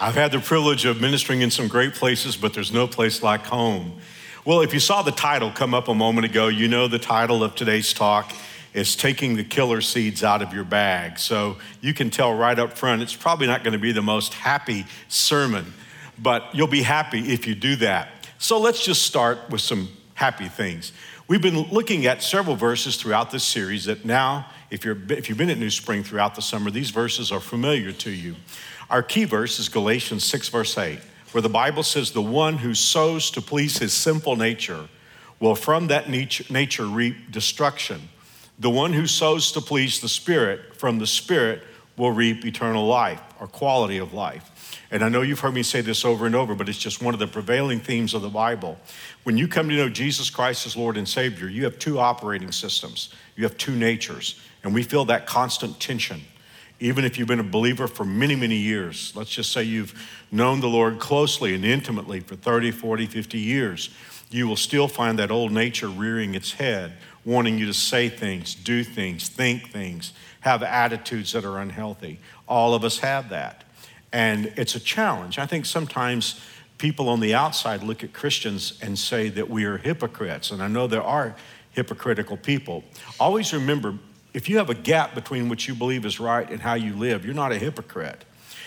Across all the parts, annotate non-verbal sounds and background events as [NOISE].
I've had the privilege of ministering in some great places, but there's no place like home. Well, if you saw the title come up a moment ago, you know the title of today's talk is Taking the Killer Seeds Out of Your Bag. So you can tell right up front, it's probably not going to be the most happy sermon, but you'll be happy if you do that. So let's just start with some happy things. We've been looking at several verses throughout this series that now, if, you're, if you've been at New Spring throughout the summer, these verses are familiar to you. Our key verse is Galatians 6, verse 8, where the Bible says, The one who sows to please his sinful nature will from that nature reap destruction. The one who sows to please the Spirit from the Spirit will reap eternal life or quality of life. And I know you've heard me say this over and over, but it's just one of the prevailing themes of the Bible. When you come to know Jesus Christ as Lord and Savior, you have two operating systems, you have two natures, and we feel that constant tension even if you've been a believer for many, many years, let's just say you've known the Lord closely and intimately for 30, 40, 50 years, you will still find that old nature rearing its head, wanting you to say things, do things, think things, have attitudes that are unhealthy. All of us have that. And it's a challenge. I think sometimes people on the outside look at Christians and say that we are hypocrites. And I know there are hypocritical people. Always remember, if you have a gap between what you believe is right and how you live, you're not a hypocrite.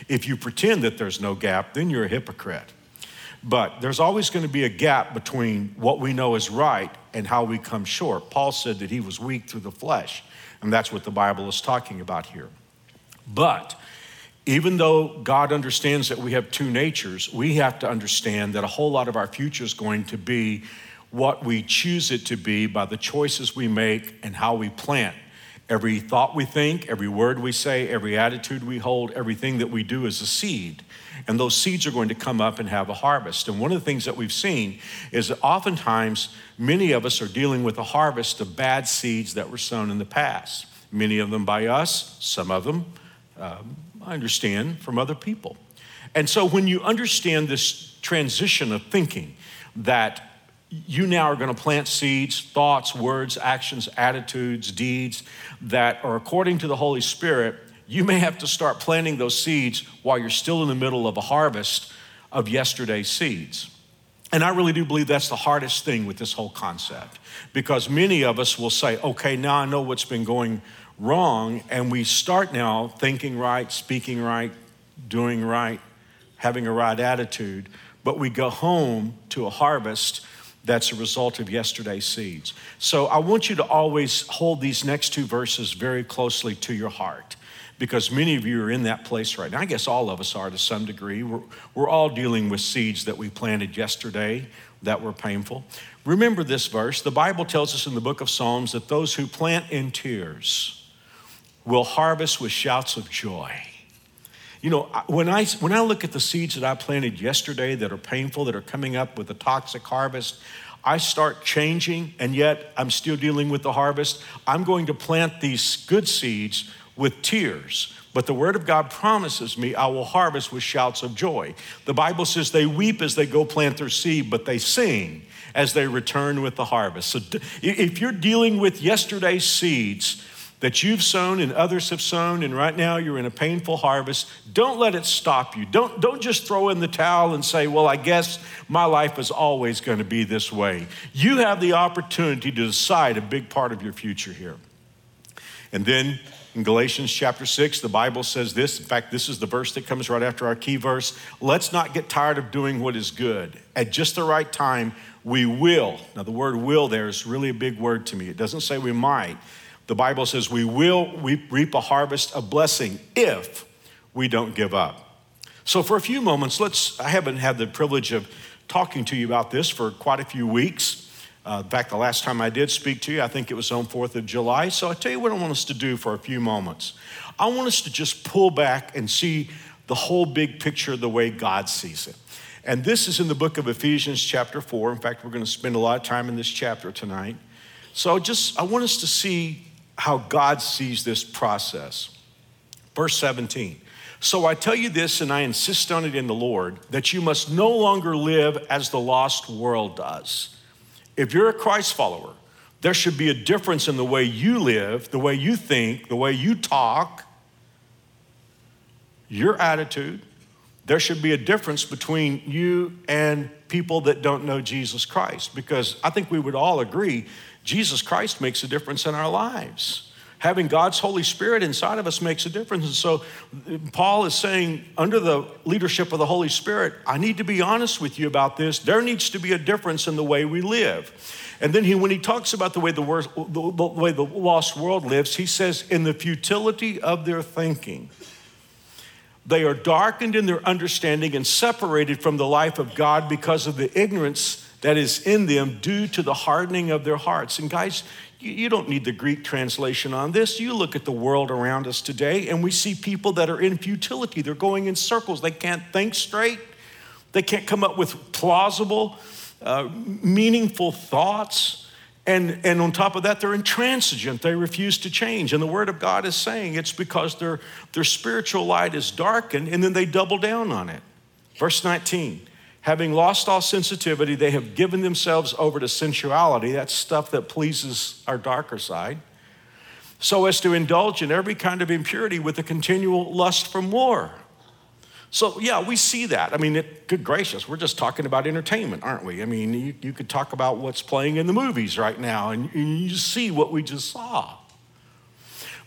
If you pretend that there's no gap, then you're a hypocrite. But there's always going to be a gap between what we know is right and how we come short. Paul said that he was weak through the flesh, and that's what the Bible is talking about here. But even though God understands that we have two natures, we have to understand that a whole lot of our future is going to be what we choose it to be by the choices we make and how we plant Every thought we think, every word we say, every attitude we hold, everything that we do is a seed. And those seeds are going to come up and have a harvest. And one of the things that we've seen is that oftentimes many of us are dealing with a harvest of bad seeds that were sown in the past. Many of them by us, some of them, um, I understand, from other people. And so when you understand this transition of thinking, that you now are going to plant seeds, thoughts, words, actions, attitudes, deeds that are according to the Holy Spirit. You may have to start planting those seeds while you're still in the middle of a harvest of yesterday's seeds. And I really do believe that's the hardest thing with this whole concept because many of us will say, okay, now I know what's been going wrong, and we start now thinking right, speaking right, doing right, having a right attitude, but we go home to a harvest that's a result of yesterday's seeds. So I want you to always hold these next two verses very closely to your heart because many of you are in that place right now. I guess all of us are to some degree. We're, we're all dealing with seeds that we planted yesterday that were painful. Remember this verse. The Bible tells us in the book of Psalms that those who plant in tears will harvest with shouts of joy. You know, when I, when I look at the seeds that I planted yesterday that are painful, that are coming up with a toxic harvest, I start changing, and yet I'm still dealing with the harvest. I'm going to plant these good seeds with tears. But the word of God promises me I will harvest with shouts of joy. The Bible says they weep as they go plant their seed, but they sing as they return with the harvest. So if you're dealing with yesterday's seeds, that you've sown and others have sown, and right now you're in a painful harvest, don't let it stop you. Don't, don't just throw in the towel and say, Well, I guess my life is always going to be this way. You have the opportunity to decide a big part of your future here. And then in Galatians chapter 6, the Bible says this. In fact, this is the verse that comes right after our key verse. Let's not get tired of doing what is good. At just the right time, we will. Now, the word will there is really a big word to me. It doesn't say we might, the Bible says we will reap a harvest of blessing if we don't give up. So, for a few moments, let's, I haven't had the privilege of talking to you about this for quite a few weeks. Uh, in fact, the last time I did speak to you, I think it was on 4th of July. So, I tell you what I want us to do for a few moments. I want us to just pull back and see the whole big picture the way God sees it. And this is in the book of Ephesians, chapter 4. In fact, we're going to spend a lot of time in this chapter tonight. So, just I want us to see how God sees this process. Verse 17. So I tell you this, and I insist on it in the Lord, that you must no longer live as the lost world does. If you're a Christ follower, there should be a difference in the way you live, the way you think, the way you talk, your attitude. There should be a difference between you and people that don't know Jesus Christ because I think we would all agree Jesus Christ makes a difference in our lives having God's Holy Spirit inside of us makes a difference. And so Paul is saying, under the leadership of the Holy Spirit, I need to be honest with you about this. There needs to be a difference in the way we live. And then he, when he talks about the way the, worst, the, the way the lost world lives, he says, in the futility of their thinking. They are darkened in their understanding and separated from the life of God because of the ignorance that is in them due to the hardening of their hearts. And guys, you don't need the Greek translation on this. You look at the world around us today, and we see people that are in futility. They're going in circles. They can't think straight, they can't come up with plausible, uh, meaningful thoughts. And, and on top of that, they're intransigent. They refuse to change. And the Word of God is saying it's because their, their spiritual light is darkened, and then they double down on it. Verse 19 Having lost all sensitivity, they have given themselves over to sensuality. That's stuff that pleases our darker side. So as to indulge in every kind of impurity with a continual lust for more. So, yeah, we see that. I mean, it, good gracious, we're just talking about entertainment, aren't we? I mean, you, you could talk about what's playing in the movies right now, and, and you see what we just saw.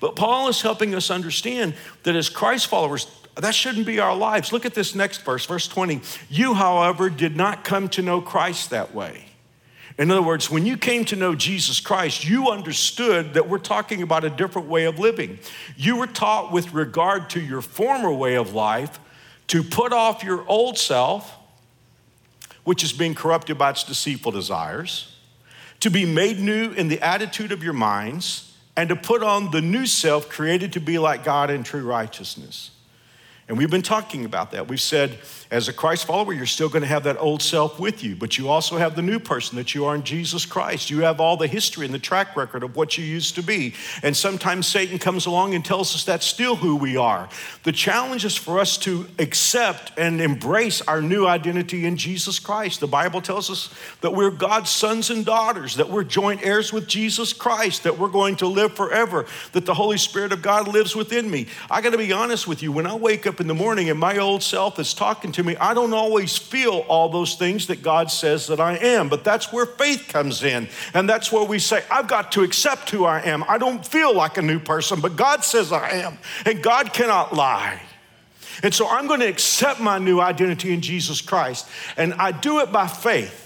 But Paul is helping us understand that as Christ followers, that shouldn't be our lives. Look at this next verse, verse 20. You, however, did not come to know Christ that way. In other words, when you came to know Jesus Christ, you understood that we're talking about a different way of living. You were taught with regard to your former way of life to put off your old self, which is being corrupted by its deceitful desires, to be made new in the attitude of your minds, and to put on the new self created to be like God in true righteousness. And we've been talking about that. We've said, as a Christ follower, you're still going to have that old self with you, but you also have the new person that you are in Jesus Christ. You have all the history and the track record of what you used to be. And sometimes Satan comes along and tells us that's still who we are. The challenge is for us to accept and embrace our new identity in Jesus Christ. The Bible tells us that we're God's sons and daughters, that we're joint heirs with Jesus Christ, that we're going to live forever, that the Holy Spirit of God lives within me. I got to be honest with you, when I wake up up in the morning and my old self is talking to me, I don't always feel all those things that God says that I am. But that's where faith comes in. And that's where we say, I've got to accept who I am. I don't feel like a new person, but God says I am. And God cannot lie. And so I'm going to accept my new identity in Jesus Christ. And I do it by faith.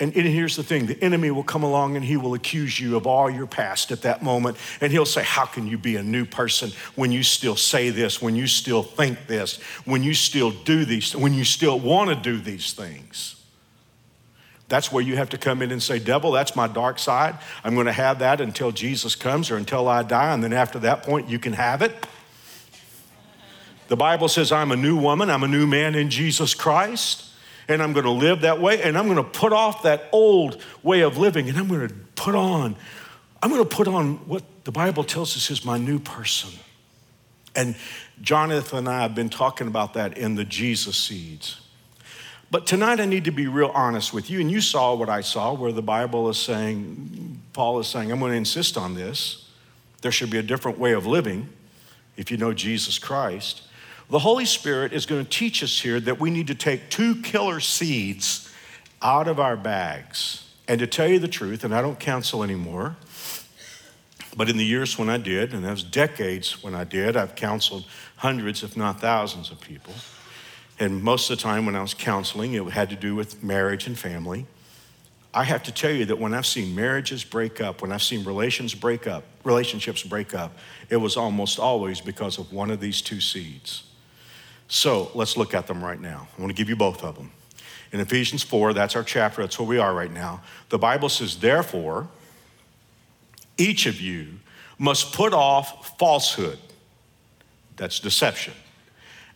And, and, here's the thing the enemy will come along and he will accuse you of all your past at that moment. And he'll say, How can you be a new person when you still say this, when you still think this, when you still do these, when you still want to do these things? That's where you have to come in and say, Devil, that's my dark side. I'm going to have that until Jesus comes or until I die. And then after that point, you can have it. The Bible says, I'm a new woman, I'm a new man in Jesus Christ and I'm going to live that way, and I'm going to put off that old way of living, and I'm going to put on, I'm going to put on what the Bible tells us is my new person. And Jonathan and I have been talking about that in the Jesus seeds. But tonight I need to be real honest with you, and you saw what I saw, where the Bible is saying, Paul is saying, I'm going to insist on this. There should be a different way of living if you know Jesus Christ. The Holy Spirit is going to teach us here that we need to take two killer seeds out of our bags. And to tell you the truth, and I don't counsel anymore, but in the years when I did, and that was decades when I did, I've counseled hundreds, if not thousands, of people. And most of the time when I was counseling, it had to do with marriage and family. I have to tell you that when I've seen marriages break up, when I've seen relations break up, relationships break up, it was almost always because of one of these two seeds. So let's look at them right now. I want to give you both of them. In Ephesians 4, that's our chapter, that's where we are right now. The Bible says, Therefore, each of you must put off falsehood, that's deception,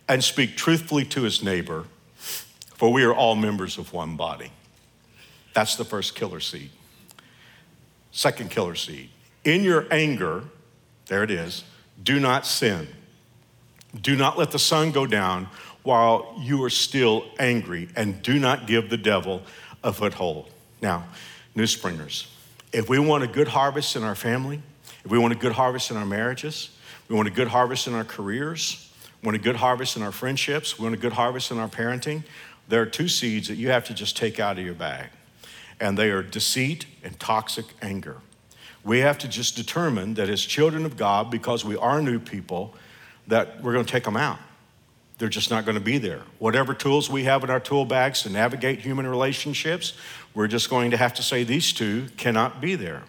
and speak truthfully to his neighbor, for we are all members of one body. That's the first killer seed. Second killer seed. In your anger, there it is, do not sin. Do not let the sun go down while you are still angry, and do not give the devil a foothold. Now, New Springers, if we want a good harvest in our family, if we want a good harvest in our marriages, we want a good harvest in our careers, we want a good harvest in our friendships, we want a good harvest in our parenting, there are two seeds that you have to just take out of your bag, and they are deceit and toxic anger. We have to just determine that as children of God, because we are new people, that we're going to take them out. They're just not going to be there. Whatever tools we have in our tool bags to navigate human relationships, we're just going to have to say these two cannot be there.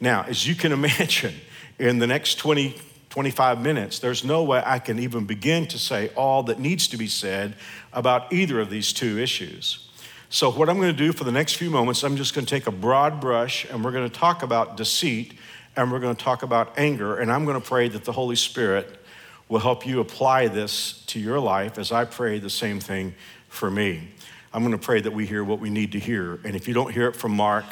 Now, as you can [LAUGHS] imagine, in the next 20, 25 minutes, there's no way I can even begin to say all that needs to be said about either of these two issues. So, what I'm going to do for the next few moments, I'm just going to take a broad brush and we're going to talk about deceit and we're going to talk about anger. And I'm going to pray that the Holy Spirit will help you apply this to your life as I pray the same thing for me. I'm going to pray that we hear what we need to hear. And if you don't hear it from Mark,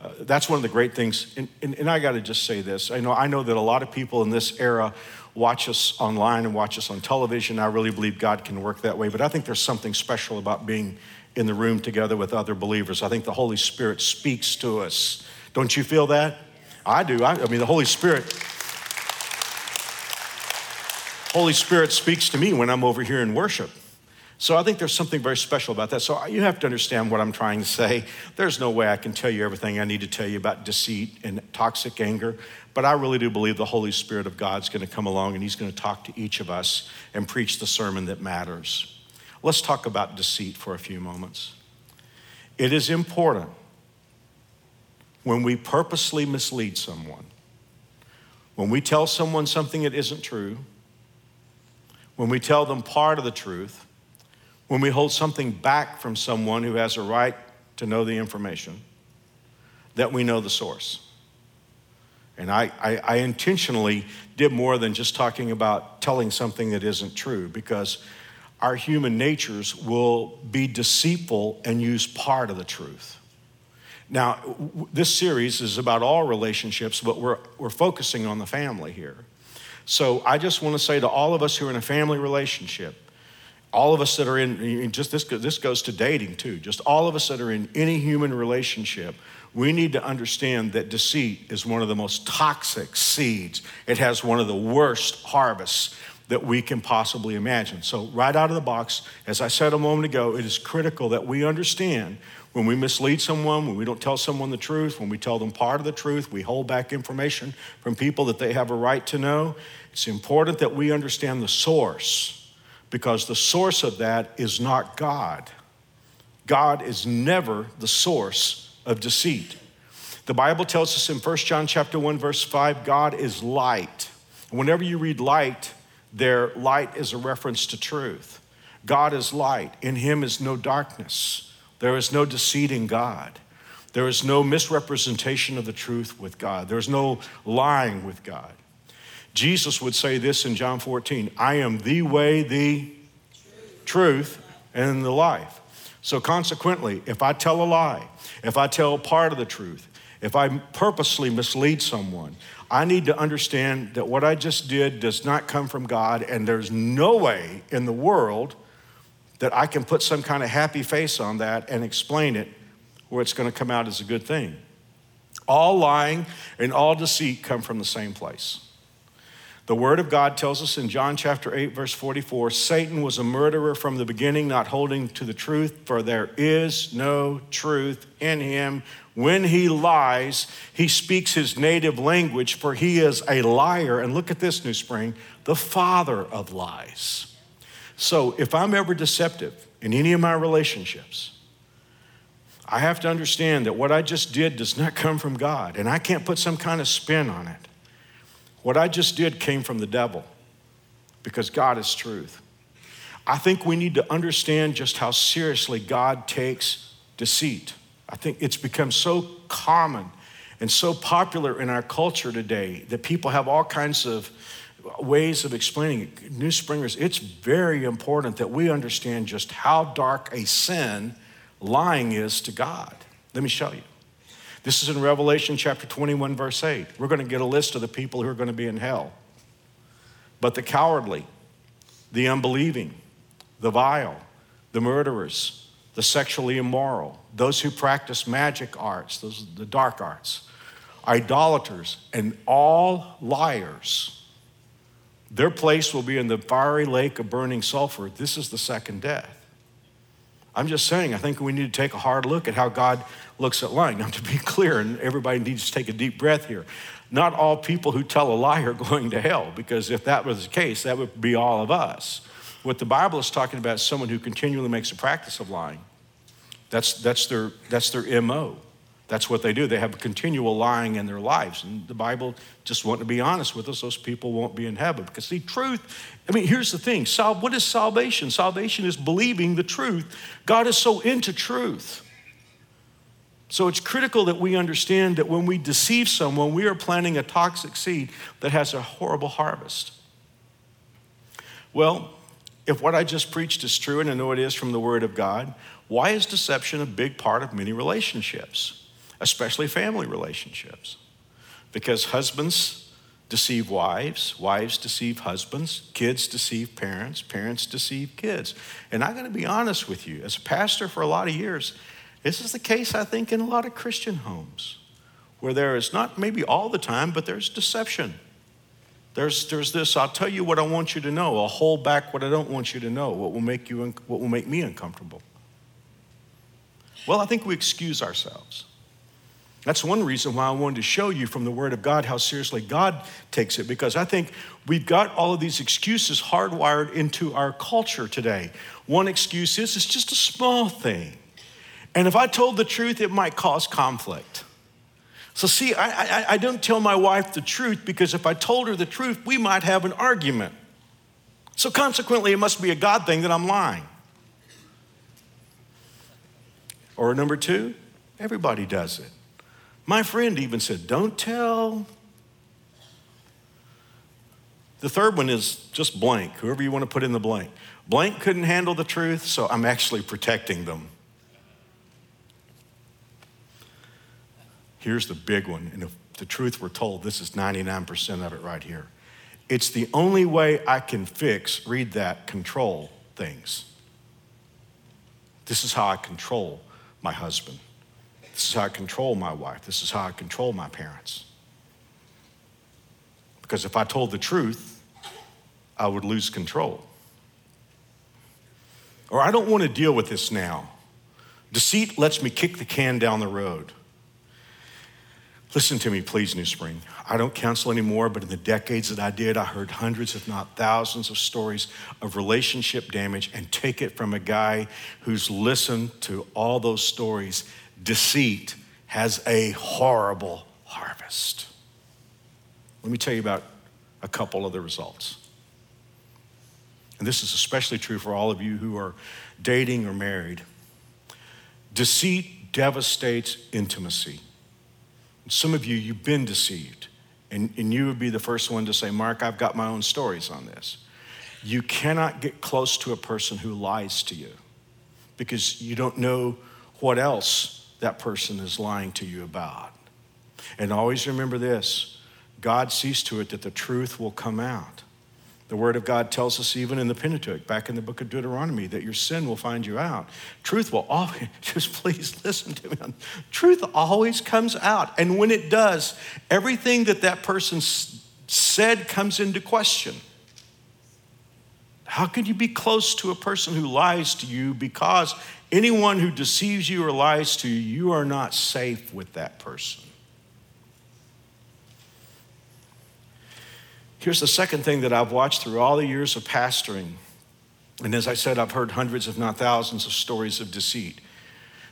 uh, that's one of the great things. And, and, and I got to just say this. I know, I know that a lot of people in this era watch us online and watch us on television. I really believe God can work that way. But I think there's something special about being in the room together with other believers. I think the Holy Spirit speaks to us. Don't you feel that? I do. I, I mean, the Holy Spirit. Holy Spirit speaks to me when I'm over here in worship. So I think there's something very special about that. So you have to understand what I'm trying to say. There's no way I can tell you everything I need to tell you about deceit and toxic anger, but I really do believe the Holy Spirit of God's going to come along and he's going to talk to each of us and preach the sermon that matters. Let's talk about deceit for a few moments. It is important when we purposely mislead someone, when we tell someone something that isn't true, when we tell them part of the truth, when we hold something back from someone who has a right to know the information, that we know the source. And I, I, I, intentionally did more than just talking about telling something that isn't true because our human natures will be deceitful and use part of the truth. Now, this series is about all relationships, but we're, we're focusing on the family here. So I just want to say to all of us who are in a family relationship, all of us that are in, just this, this goes to dating too, just all of us that are in any human relationship, we need to understand that deceit is one of the most toxic seeds. It has one of the worst harvests that we can possibly imagine. So, right out of the box, as I said a moment ago, it is critical that we understand when we mislead someone, when we don't tell someone the truth, when we tell them part of the truth, we hold back information from people that they have a right to know. It's important that we understand the source because the source of that is not God. God is never the source of deceit. The Bible tells us in 1 John chapter 1 verse 5 God is light. whenever you read light, there light is a reference to truth. God is light. In him is no darkness. There is no deceiving God. There is no misrepresentation of the truth with God. There is no lying with God. Jesus would say this in John 14 I am the way, the truth, and the life. So, consequently, if I tell a lie, if I tell part of the truth, if I purposely mislead someone, I need to understand that what I just did does not come from God, and there's no way in the world that I can put some kind of happy face on that and explain it where it's going to come out as a good thing. All lying and all deceit come from the same place. The Word of God tells us in John chapter 8, verse 44 Satan was a murderer from the beginning, not holding to the truth, for there is no truth in him. When he lies, he speaks his native language, for he is a liar. And look at this, New Spring, the father of lies. So if I'm ever deceptive in any of my relationships, I have to understand that what I just did does not come from God, and I can't put some kind of spin on it. What I just did came from the devil because God is truth. I think we need to understand just how seriously God takes deceit. I think it's become so common and so popular in our culture today that people have all kinds of ways of explaining it. New Springers, it's very important that we understand just how dark a sin lying is to God. Let me show you. This is in Revelation chapter 21, verse 8. We're going to get a list of the people who are going to be in hell. But the cowardly, the unbelieving, the vile, the murderers, the sexually immoral, those who practice magic arts, those the dark arts, idolaters, and all liars. Their place will be in the fiery lake of burning sulfur. This is the second death. I'm just saying, I think we need to take a hard look at how God looks at lying. Now, to be clear, and everybody needs to take a deep breath here, not all people who tell a lie are [LAUGHS] going to hell, because if that was the case, that would be all of us. What the Bible is talking about is someone who continually makes a practice of lying. That's, that's, their, that's their MO. That's what they do. They have a continual lying in their lives. And the Bible just want to be honest with us. Those people won't be in heaven. Because see, truth, I mean, here's the thing. What is salvation? Salvation is believing the truth. God is so into truth. So it's critical that we understand that when we deceive someone, we are planting a toxic seed that has a horrible harvest. Well, if what I just preached is true, and I know it is from the Word of God, why is deception a big part of many relationships? Especially family relationships. Because husbands deceive wives, wives deceive husbands, kids deceive parents, parents deceive kids. And I'm going to be honest with you, as a pastor for a lot of years, this is the case, I think, in a lot of Christian homes where there is not maybe all the time, but there's deception. There's, there's this, I'll tell you what I want you to know. I'll hold back what I don't want you to know, what will make, you, what will make me uncomfortable. Well, I think we excuse ourselves. That's one reason why I wanted to show you from the Word of God how seriously God takes it, because I think we've got all of these excuses hardwired into our culture today. One excuse is it's just a small thing. And if I told the truth, it might cause conflict. So, see, I, I, I don't tell my wife the truth because if I told her the truth, we might have an argument. So, consequently, it must be a God thing that I'm lying. Or number two, everybody does it. My friend even said, Don't tell. The third one is just blank, whoever you want to put in the blank. Blank couldn't handle the truth, so I'm actually protecting them. Here's the big one, and if the truth were told, this is 99% of it right here. It's the only way I can fix, read that, control things. This is how I control my husband. This is how I control my wife. This is how I control my parents. Because if I told the truth, I would lose control. Or I don't want to deal with this now. Deceit lets me kick the can down the road. Listen to me, please, New Spring. I don't counsel anymore, but in the decades that I did, I heard hundreds, if not thousands, of stories of relationship damage and take it from a guy who's listened to all those stories deceit has a horrible harvest. Let me tell you about a couple of the results. And this is especially true for all of you who are dating or married. Deceit devastates intimacy. Some of you, you've been deceived, and, and you would be the first one to say, Mark, I've got my own stories on this. You cannot get close to a person who lies to you because you don't know what else that person is lying to you about. And always remember this God sees to it that the truth will come out. The Word of God tells us, even in the Pentateuch, back in the book of Deuteronomy, that your sin will find you out. Truth will always, [LAUGHS] just please listen to me. Truth always comes out. And when it does, everything that that person said comes into question. How can you be close to a person who lies to you because Anyone who deceives you or lies to you, you are not safe with that person. Here's the second thing that I've watched through all the years of pastoring. And as I said, I've heard hundreds, if not thousands, of stories of deceit.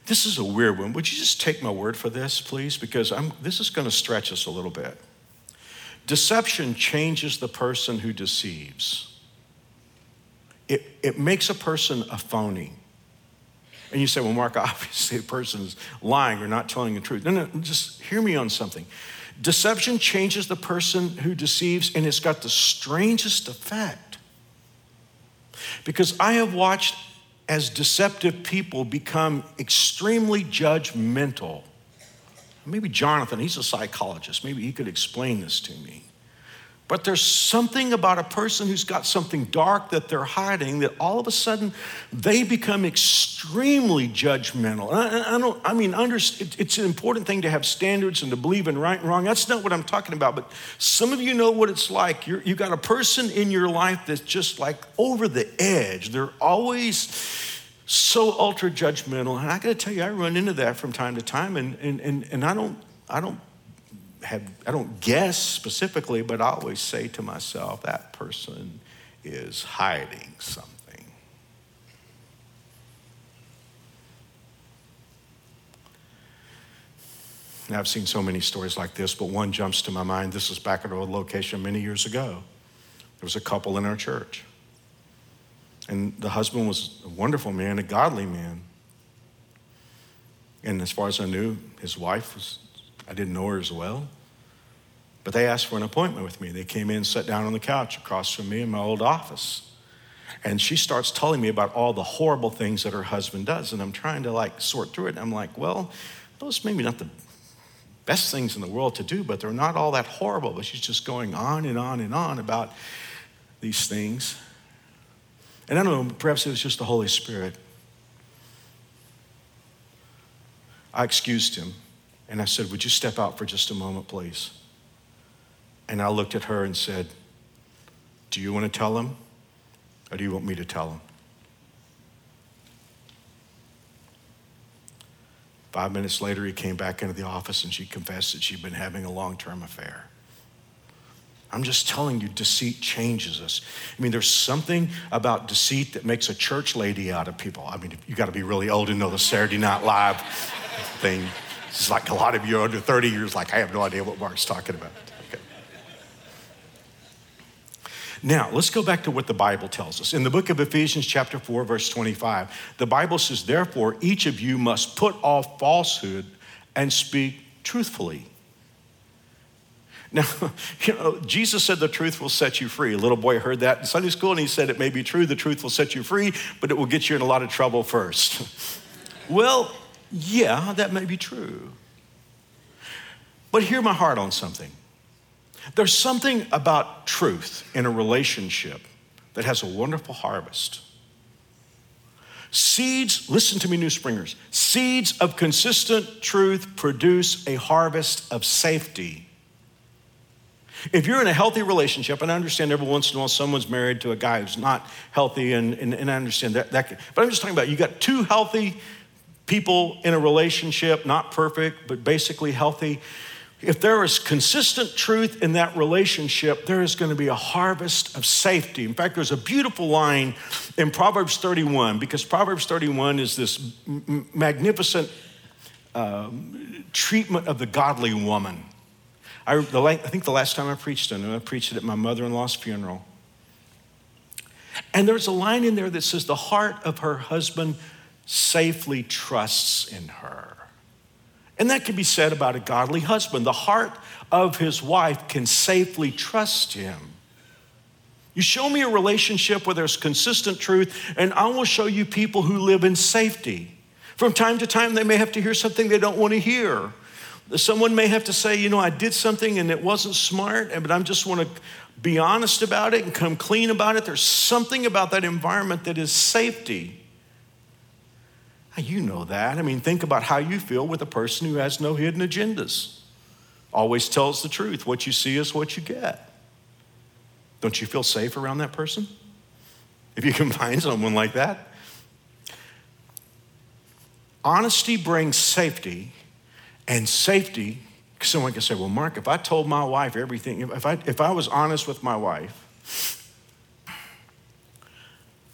This is a weird one. Would you just take my word for this, please? Because I'm, this is going to stretch us a little bit. Deception changes the person who deceives, it, it makes a person a phony. And you say, well, Mark, [LAUGHS] obviously the person is lying or not telling the truth. No, no, just hear me on something. Deception changes the person who deceives, and it's got the strangest effect. Because I have watched as deceptive people become extremely judgmental. Maybe Jonathan, he's a psychologist, maybe he could explain this to me. But there's something about a person who's got something dark that they're hiding that all of a sudden they become extremely judgmental. I, I don't, I mean, it's an important thing to have standards and to believe in right and wrong. That's not what I'm talking about. But some of you know what it's like. You're, you got a person in your life that's just like over the edge. They're always so ultra judgmental. And I got to tell you, I run into that from time to time, and, and, and, and I don't, I don't have, I don't guess specifically, but I always say to myself, that person is hiding something. And I've seen so many stories like this, but one jumps to my mind. This was back at old location many years ago. There was a couple in our church. And the husband was a wonderful man, a godly man. And as far as I knew, his wife was I didn't know her as well. But they asked for an appointment with me. They came in, sat down on the couch across from me in my old office. And she starts telling me about all the horrible things that her husband does. And I'm trying to like sort through it. And I'm like, well, those maybe not the best things in the world to do, but they're not all that horrible. But she's just going on and on and on about these things. And I don't know, perhaps it was just the Holy Spirit. I excused him and I said, Would you step out for just a moment, please? And I looked at her and said, Do you want to tell him or do you want me to tell him? Five minutes later, he came back into the office and she confessed that she'd been having a long term affair. I'm just telling you, deceit changes us. I mean, there's something about deceit that makes a church lady out of people. I mean, you got to be really old to know the Saturday Night Live thing. It's like a lot of you under 30 years, like, I have no idea what Mark's talking about. Okay. Now, let's go back to what the Bible tells us. In the book of Ephesians, chapter 4, verse 25, the Bible says, Therefore, each of you must put off falsehood and speak truthfully. Now, [LAUGHS] you know, Jesus said the truth will set you free. A little boy heard that in Sunday school and he said it may be true, the truth will set you free, but it will get you in a lot of trouble first. [LAUGHS] well, yeah, that may be true. But hear my heart on something. There's something about truth in a relationship that has a wonderful harvest. Seeds, listen to me, New Springers, seeds of consistent truth produce a harvest of safety. If you're in a healthy relationship, and I understand every once in a while someone's married to a guy who's not healthy, and, and, and I understand that, that, but I'm just talking about you got two healthy people in a relationship, not perfect, but basically healthy, if there is consistent truth in that relationship, there is going to be a harvest of safety. In fact, there's a beautiful line in Proverbs 31, because Proverbs 31 is this m- magnificent um, treatment of the godly woman. I, the, I, think the last time I preached on it, I preached it at my mother in law's funeral. And there's a line in there that says, The heart of her husband safely trusts in her. And that can be said about a godly husband. The heart of his wife can safely trust him. You show me a relationship where there's consistent truth, and I will show you people who live in safety. From time to time, they may have to hear something they don't want to hear. Someone may have to say, you know, I did something and it wasn't smart, but I just want to be honest about it and come clean about it. There's something about that environment that is safety. Ah, you know that. I mean, think about how you feel with a person who has no hidden agendas, always tells the truth. What you see is what you get. Don't you feel safe around that person? If you can [LAUGHS] find someone like that. Honesty brings safety, and safety, someone can say, Well, Mark, if I told my wife everything, if I, if I was honest with my wife,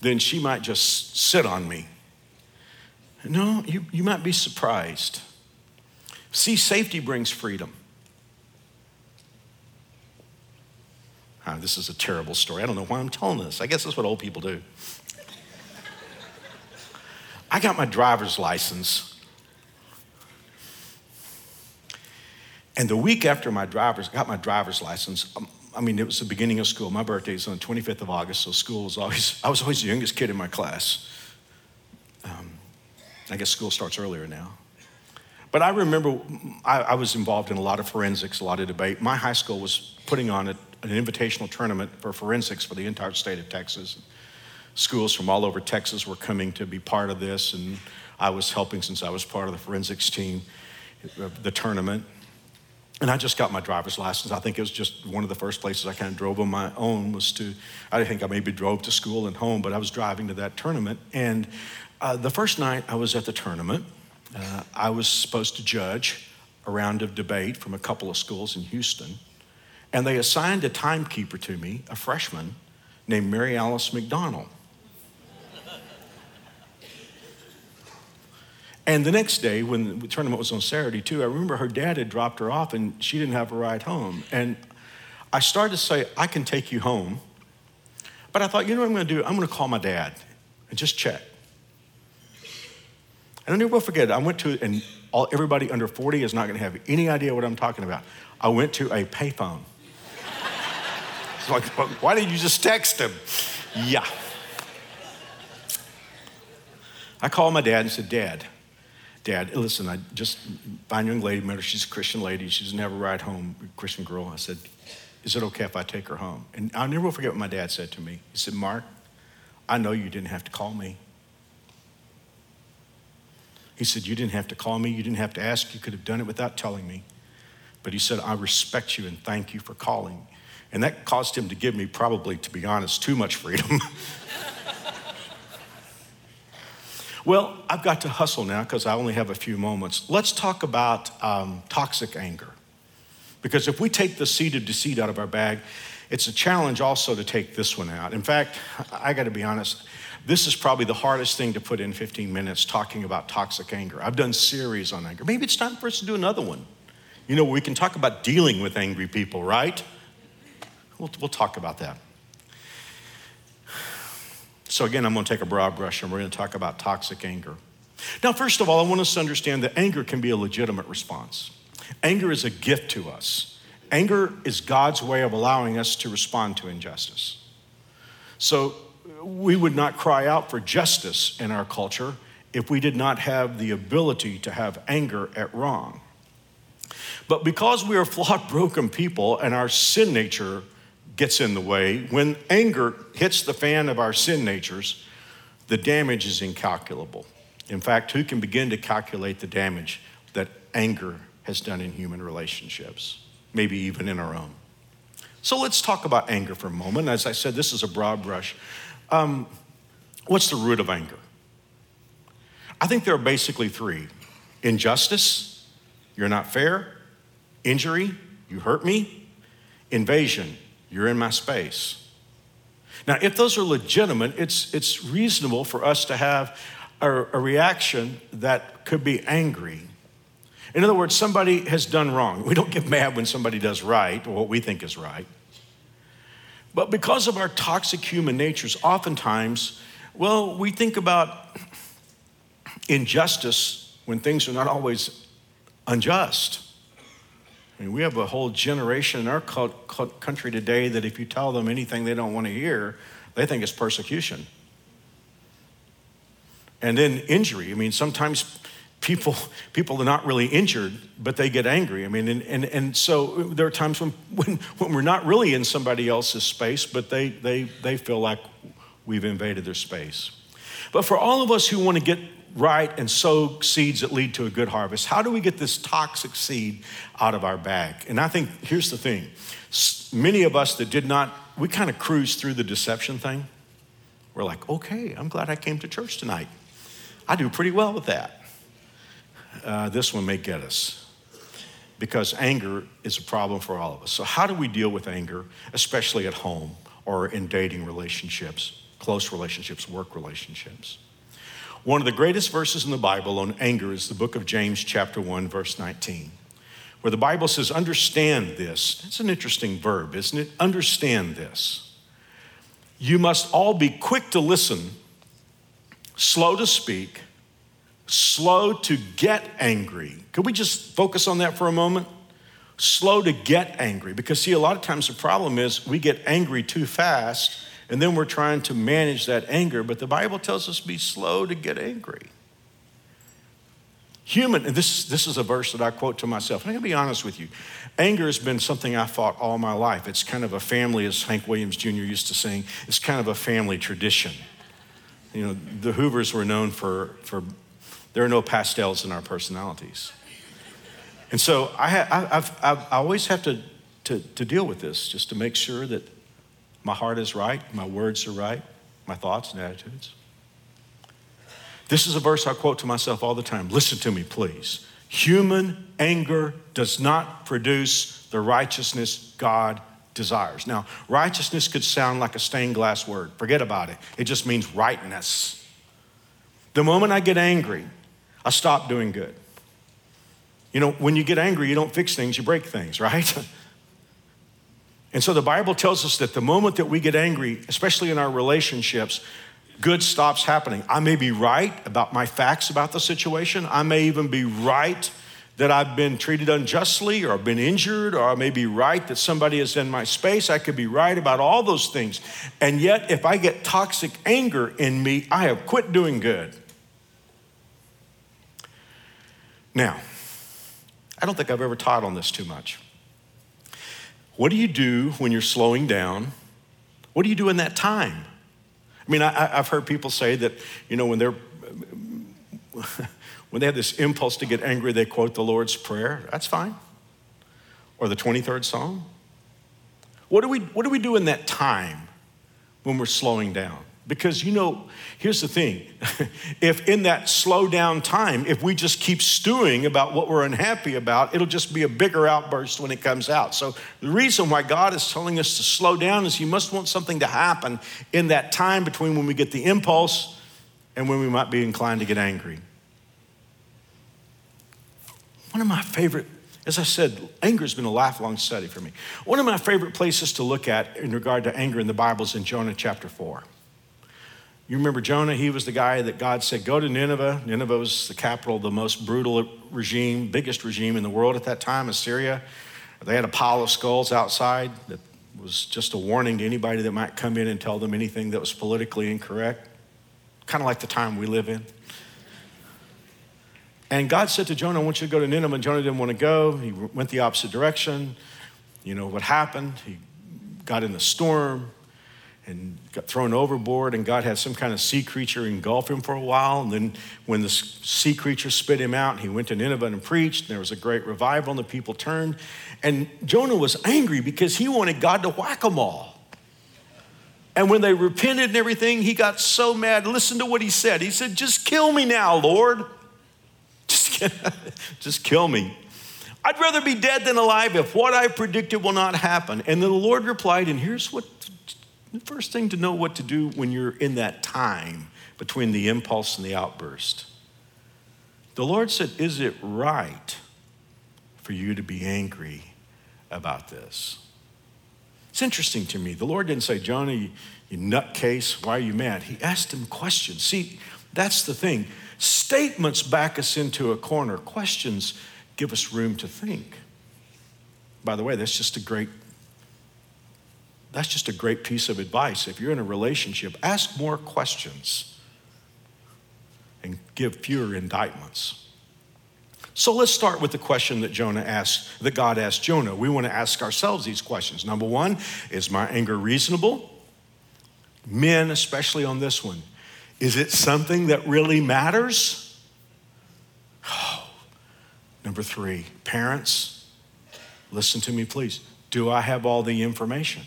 then she might just sit on me no, you, you might be surprised. See, safety brings freedom. Ah, this is a terrible story. I don't know why I'm telling this. I guess that's what old people do. I got my driver's license. And the week after my driver's, got my driver's license, um, I mean, it was the beginning of school. My birthday is on the 25th of August, so school was always, I was always the youngest kid in my class. Um, I guess school starts earlier now. But I remember I, I, was involved in a lot of forensics, a lot of debate. My high school was putting on a, an invitational tournament for forensics for the entire state of Texas. Schools from all over Texas were coming to be part of this, and I was helping since I was part of the forensics team, uh, the tournament. And I just got my driver's license. I think it was just one of the first places I kind of drove on my own was to, I think I maybe drove to school and home, but I was driving to that tournament. And uh, the first night I was at the tournament, uh, I was supposed to judge a round of debate from a couple of schools in Houston. And they assigned a timekeeper to me, a freshman named Mary Alice McDonald. And the next day, when the tournament was on Saturday too, I remember her dad had dropped her off and she didn't have a ride home. And I started to say, I can take you home. But I thought, you know what I'm going to do? I'm going to call my dad and just check. And I never will forget it. I went to, and all, everybody under 40 is not going to have any idea what I'm talking about. I went to a payphone. [LAUGHS] it's like, why didn't you just text him? Yeah. I called my dad and said, Dad, Dad, listen, I just find young lady, met her, she's a Christian lady, She's never ride home, Christian girl. I said, Is it okay if I take her home? And I'll never forget what my dad said to me. He said, Mark, I know you didn't have to call me. He said, You didn't have to call me, you didn't have to ask, you could have done it without telling me. But he said, I respect you and thank you for calling. And that caused him to give me, probably, to be honest, too much freedom. [LAUGHS] Well, I've got to hustle now because I only have a few moments. Let's talk about um, toxic anger. Because if we take the seed of deceit out of our bag, it's a challenge also to take this one out. In fact, I got to be honest, this is probably the hardest thing to put in 15 minutes talking about toxic anger. I've done series on anger. Maybe it's time for us to do another one. You know, we can talk about dealing with angry people, right? We'll, we'll talk about that. So, again, I'm going to take a broad brush and we're going to talk about toxic anger. Now, first of all, I want us to understand that anger can be a legitimate response. Anger is a gift to us. Anger is God's way of allowing us to respond to injustice. So, we would not cry out for justice in our culture if we did not have the ability to have anger at wrong. But because we are flawed, [LAUGHS] broken people and our sin nature gets in the way, when anger hits the fan of our sin natures, the damage is incalculable. In fact, who can begin to calculate the damage that anger has done in human relationships, maybe even in our own? So let's talk about anger for a moment. As I said, this is a broad brush. Um, what's the root of anger? I think there are basically three injustice, you're not fair, injury, you hurt me, invasion, you're in my space. Now, if those are legitimate, it's, it's reasonable for us to have a, a reaction that could be angry. In other words, somebody has done wrong. We don't get mad when somebody does right or what we think is right. But because of our toxic human natures, oftentimes, well, we think about injustice when things are not always unjust. I mean, we have a whole generation in our country today that if you tell them anything they don't want to hear, they think it's persecution. And then injury. I mean, sometimes people people are not really injured, but they get angry. I mean, and, and, and so there are times when, when, when we're not really in somebody else's space, but they, they, they feel like we've invaded their space. But for all of us who want to get right and sow seeds that lead to a good harvest. How do we get this toxic seed out of our bag? And I think here's the thing many of us that did not, we kind of cruised through the deception thing. We're like, okay, I'm glad I came to church tonight. I do pretty well with that. Uh, this one may get us because anger is a problem for all of us. So, how do we deal with anger, especially at home or in dating relationships, close relationships, work relationships? One of the greatest verses in the Bible on anger is the book of James, chapter 1, verse 19, where the Bible says, Understand this. It's an interesting verb, isn't it? Understand this. You must all be quick to listen, slow to speak, slow to get angry. Could we just focus on that for a moment? slow to get angry. Because, see, a lot of times the problem is we get angry too fast and then we're trying to manage that anger. But the Bible tells us be slow to get angry. Human, and this, this is a verse that I quote to myself, and I gotta be honest with you. Anger has been something I fought all my life. It's kind of a family, as Hank Williams Jr. used to sing, it's kind of a family tradition. You know, the Hoovers were known for, for there are no pastels in our personalities. And so I, I've, I've, i always have to, to, to deal with this just to make sure that my heart is right, my words are right, my thoughts and attitudes. This is a verse I quote to myself all the time. Listen to me, please. Human anger does not produce the righteousness God desires. Now, righteousness could sound like a stained glass word. Forget about it. It just means rightness. The moment I get angry, I stop doing good. You know, when you get angry, you don't fix things, you break things, [LAUGHS] right? and so the Bible tells us that the moment that we get angry, especially in our relationships, good stops happening. I may be right about my facts about the situation. I may even be right that I've been treated unjustly or been injured, or I may be right that somebody is in my space. I could be right about all those things. And yet, if I get toxic anger in me, I have quit doing good. Now, I don't think I've ever taught on this too much. What do you do when you're slowing down? What do you do in that time? I mean, I, have heard people say that, you know, when they're, [LAUGHS] when they have this impulse to get angry, they quote the Lord's Prayer. That's fine. Or the 23rd Psalm. What do we, what do, we do in that time when we're slowing down? Because, you know, here's the thing [LAUGHS] if in that slow down time, if we just keep stewing about what we're unhappy about, it'll just be a bigger outburst when it comes out. So, the reason why God is telling us to slow down is He must want something to happen in that time between when we get the impulse and when we might be inclined to get angry. One of my favorite as I said, anger has been a lifelong study for me. One of my favorite places to look at in regard to anger in the Bible is in Jonah chapter 4. You remember Jonah? He was the guy that God said, Go to Nineveh. Nineveh was the capital the most brutal regime, biggest regime in the world at that time, Assyria. They had a pile of skulls outside that was just a warning to anybody that might come in and tell them anything that was politically incorrect. Kind of like the time we live in. And God said to Jonah, I want you to go to Nineveh. And Jonah didn't want to go. He went the opposite direction. You know what happened? He got in the storm and got thrown overboard, and God had some kind of sea creature engulf him for a while. And then, when the sea creature spit him out, he went to Nineveh and preached, and there was a great revival, and the people turned. And Jonah was angry because he wanted God to whack them all. And when they repented and everything, he got so mad. Listen to what he said. He said, Just kill me now, Lord. [LAUGHS] Just, [LAUGHS] just kill me. I'd rather be dead than alive if what I predicted will not happen. And then the Lord replied, and here's what the first thing to know what to do when you're in that time between the impulse and the outburst. The Lord said, Is it right for you to be angry about this? It's interesting to me. The Lord didn't say, you, you nutcase, why are you mad? He asked him questions. See, that's the thing. Statements back us into a corner, questions give us room to think. By the way, that's just a great that's just a great piece of advice. If you're in a relationship, ask more questions and give fewer indictments. So let's start with the question that Jonah asked, that God asked Jonah. We want to ask ourselves these questions. Number one, is my anger reasonable? Men, especially on this one, is it something that really matters? Oh. [SIGHS] Number three, parents, listen to me, please. Do I have all the information?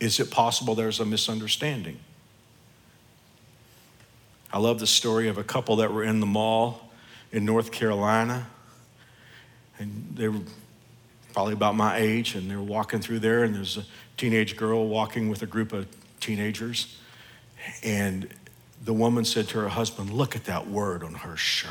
Is it possible there's a misunderstanding? I love the story of a couple that were in the mall in North Carolina. And they were probably about my age, and they were walking through there, and there's a teenage girl walking with a group of teenagers. And the woman said to her husband, Look at that word on her shirt.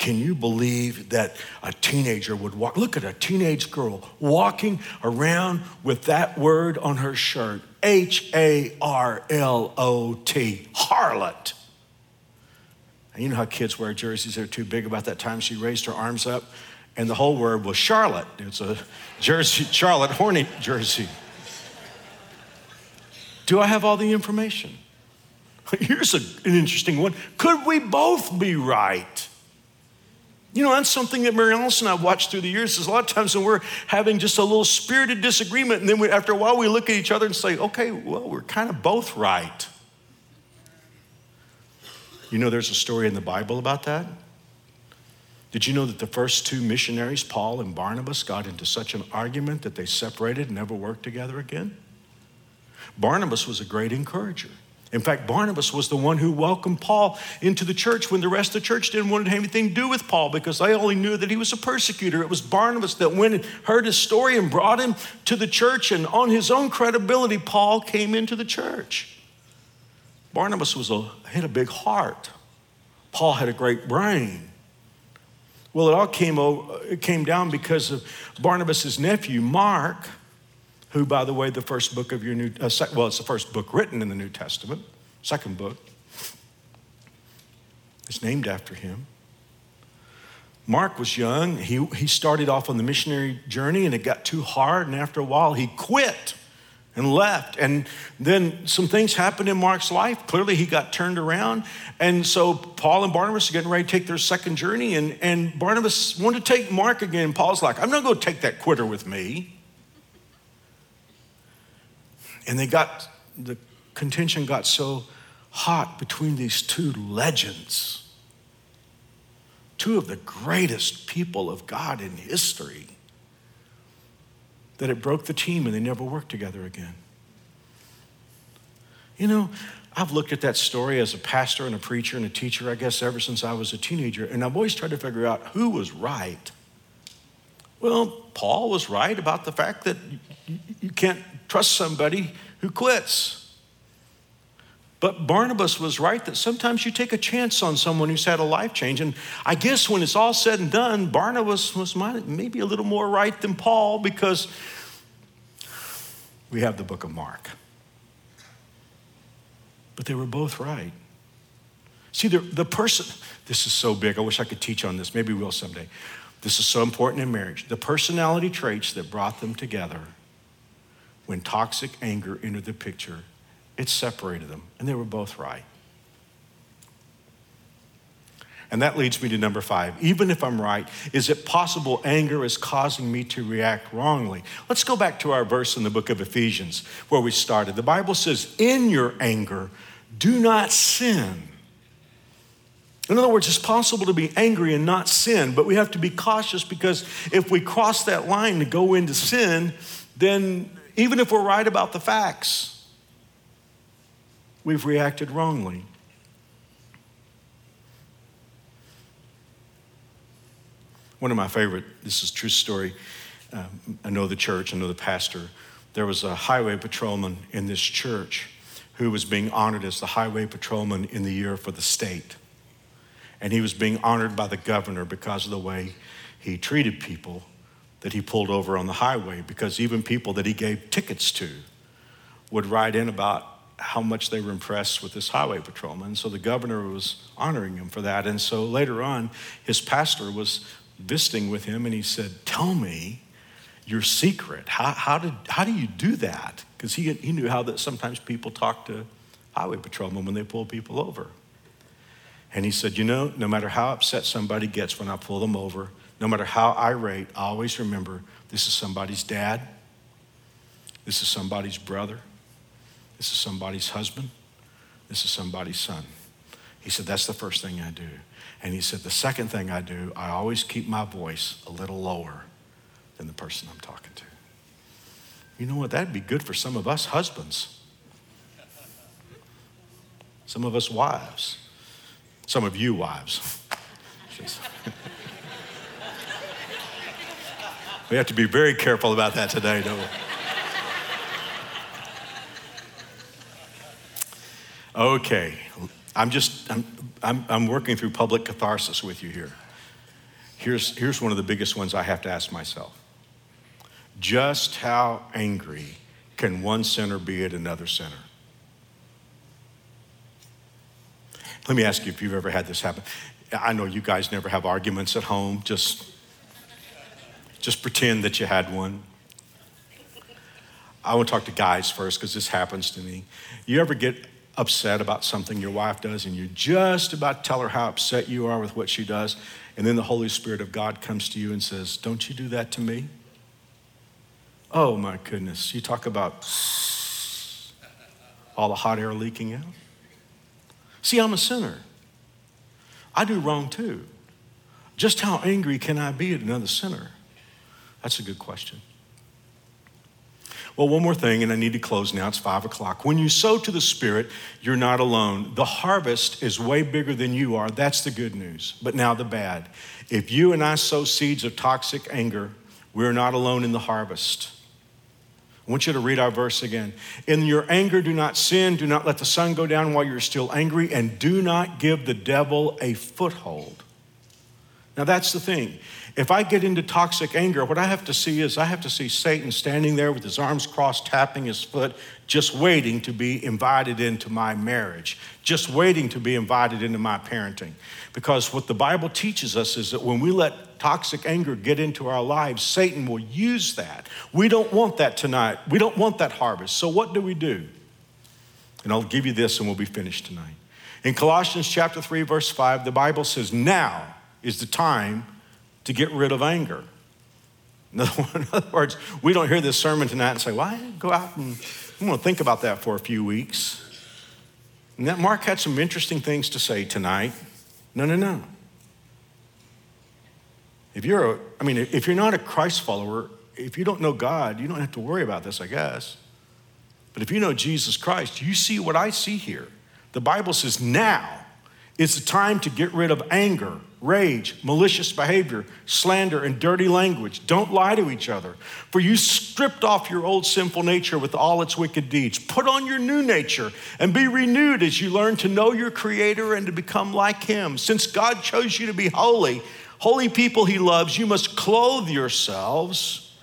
Can you believe that a teenager would walk? Look at a teenage girl walking around with that word on her shirt H A R L O T, harlot. And you know how kids wear jerseys, they're too big. About that time, she raised her arms up and the whole word was Charlotte. It's a jersey, Charlotte Hornet jersey. Do I have all the information? [LAUGHS] Here's a, an interesting one. Could we both be right? You know, that's something that Mary Alice and I watched through the years. Is a lot of times when we're having just a little spirited disagreement, and then we, after a while we look at each other and say, okay, well, we're kind of both right. You know, there's a story in the Bible about that. Did you know that the first two missionaries, Paul and Barnabas, got into such an argument that they separated and never worked together again? Barnabas was a great encourager. In fact, Barnabas was the one who welcomed Paul into the church when the rest of the church didn't want to have anything to do with Paul because they only knew that he was a persecutor. It was Barnabas that went and heard his story and brought him to the church, and on his own credibility, Paul came into the church. Barnabas was a, had a big heart. Paul had a great brain. Well, it all came, it came down because of Barnabas' nephew, Mark who, by the way, the first book of your New, uh, well, it's the first book written in the New Testament, second book, is named after him. Mark was young. He, he started off on the missionary journey and it got too hard. And after a while, he quit and left. And then some things happened in Mark's life. Clearly, he got turned around. And so Paul and Barnabas are getting ready to take their second journey. And, and Barnabas wanted to take Mark again. And Paul's like, I'm not going to take that quitter with me. And they got, the contention got so hot between these two legends, two of the greatest people of God in history, that it broke the team and they never worked together again. You know, I've looked at that story as a pastor and a preacher and a teacher, I guess, ever since I was a teenager, and I've always tried to figure out who was right. Well, Paul was right about the fact that you can't trust somebody who quits. But Barnabas was right that sometimes you take a chance on someone who's had a life change. And I guess when it's all said and done, Barnabas was maybe a little more right than Paul because we have the book of Mark. But they were both right. See, the, the person, this is so big, I wish I could teach on this. Maybe we'll someday. This is so important in marriage. The personality traits that brought them together when toxic anger entered the picture, it separated them, and they were both right. And that leads me to number five. Even if I'm right, is it possible anger is causing me to react wrongly? Let's go back to our verse in the book of Ephesians where we started. The Bible says, In your anger, do not sin. In other words, it's possible to be angry and not sin, but we have to be cautious because if we cross that line to go into sin, then even if we're right about the facts, we've reacted wrongly. One of my favorite, this is true story. Um, I know the church, I know the pastor. There was a highway patrolman in this church who was being honored as the highway patrolman in the year for the state. And he was being honored by the governor because of the way he treated people that he pulled over on the highway because even people that he gave tickets to would write in about how much they were impressed with this highway patrolman. So the governor was honoring him for that. And so later on, his pastor was visiting with him and he said, Tell me your secret. How, how, did, how do you do that? Because he, he knew how that sometimes people talk to highway patrolmen when they pull people over. And he said, You know, no matter how upset somebody gets when I pull them over, no matter how irate, I always remember this is somebody's dad, this is somebody's brother, this is somebody's husband, this is somebody's son. He said, That's the first thing I do. And he said, The second thing I do, I always keep my voice a little lower than the person I'm talking to. You know what? That'd be good for some of us husbands, some of us wives, some of you wives. We have to be very careful about that today, don't we? Okay, I'm just, I'm, I'm, I'm, working through public catharsis with you here. Here's, here's one of the biggest ones I have to ask myself. Just how angry can one sinner be at another sinner? Let me ask you if you've ever had this happen. I know you guys never have arguments at home, just Just pretend that you had one. I want to talk to guys first because this happens to me. You ever get upset about something your wife does and you're just about to tell her how upset you are with what she does, and then the Holy Spirit of God comes to you and says, Don't you do that to me? Oh my goodness. You talk about all the hot air leaking out. See, I'm a sinner. I do wrong too. Just how angry can I be at another sinner? That's a good question. Well, one more thing, and I need to close now. It's five o'clock. When you sow to the Spirit, you're not alone. The harvest is way bigger than you are. That's the good news. But now the bad. If you and I sow seeds of toxic anger, we're not alone in the harvest. I want you to read our verse again. In your anger, do not sin. Do not let the sun go down while you're still angry, and do not give the devil a foothold. Now, that's the thing. If I get into toxic anger, what I have to see is I have to see Satan standing there with his arms crossed, tapping his foot, just waiting to be invited into my marriage, just waiting to be invited into my parenting. Because what the Bible teaches us is that when we let toxic anger get into our lives, Satan will use that. We don't want that tonight. We don't want that harvest. So, what do we do? And I'll give you this and we'll be finished tonight. In Colossians chapter 3, verse 5, the Bible says, Now is the time to get rid of anger. [LAUGHS] In other words, we don't hear this sermon tonight and say, Why go out and I'm going to think about that for a few weeks. And that Mark had some interesting things to say tonight. No, no, no. If you're a, I mean, if you're not a Christ follower, if you don't know God, you don't have to worry about this, I guess. But if you know Jesus Christ, you see what I see here. The Bible says now is the time to get rid of anger, rage, malicious behavior, slander, and dirty language. Don't lie to each other. For you stripped off your old sinful nature with all its wicked deeds. Put on your new nature and be renewed as you learn to know your Creator and to become like Him. Since God chose you to be holy, holy people He loves, you must clothe yourselves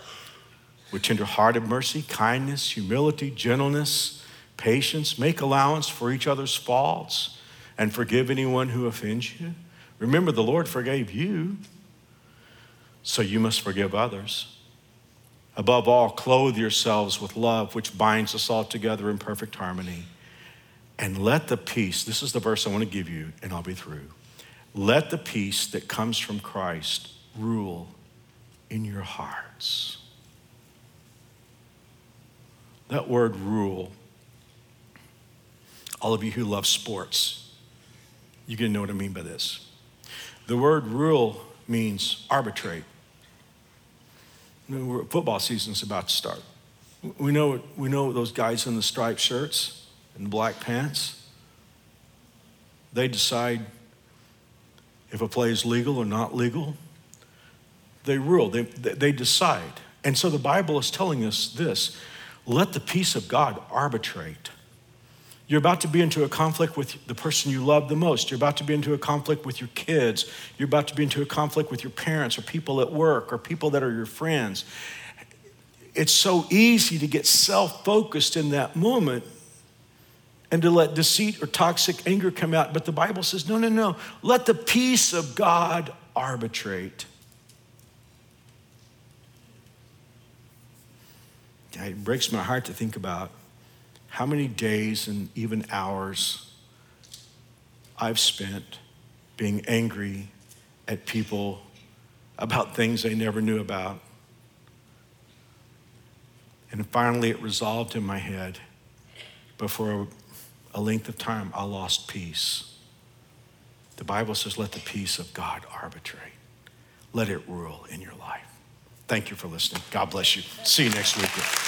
with tender-hearted mercy, kindness, humility, gentleness, patience. Make allowance for each other's faults and forgive anyone who offends you. Remember, the Lord forgave you, so you must forgive others. Above all, clothe yourselves with love, which binds us all together in perfect harmony. And let the peace, this is the verse I want to give you, and I'll be through. Let the peace that comes from Christ rule in your hearts. That word rule, all of you who love sports, you're going to know what I mean by this. The word rule means arbitrate. Football season's about to start. We know, we know those guys in the striped shirts and black pants. They decide if a play is legal or not legal. They rule, they, they decide. And so the Bible is telling us this let the peace of God arbitrate. You're about to be into a conflict with the person you love the most. You're about to be into a conflict with your kids. You're about to be into a conflict with your parents or people at work or people that are your friends. It's so easy to get self focused in that moment and to let deceit or toxic anger come out. But the Bible says, no, no, no. Let the peace of God arbitrate. It breaks my heart to think about how many days and even hours I've spent being angry at people about things they never knew about. And finally, it resolved in my head. But for a, length of time, I lost peace. The Bible says, let the peace of God arbitrate, let it rule in your life. Thank you for listening. God bless you. See you next week.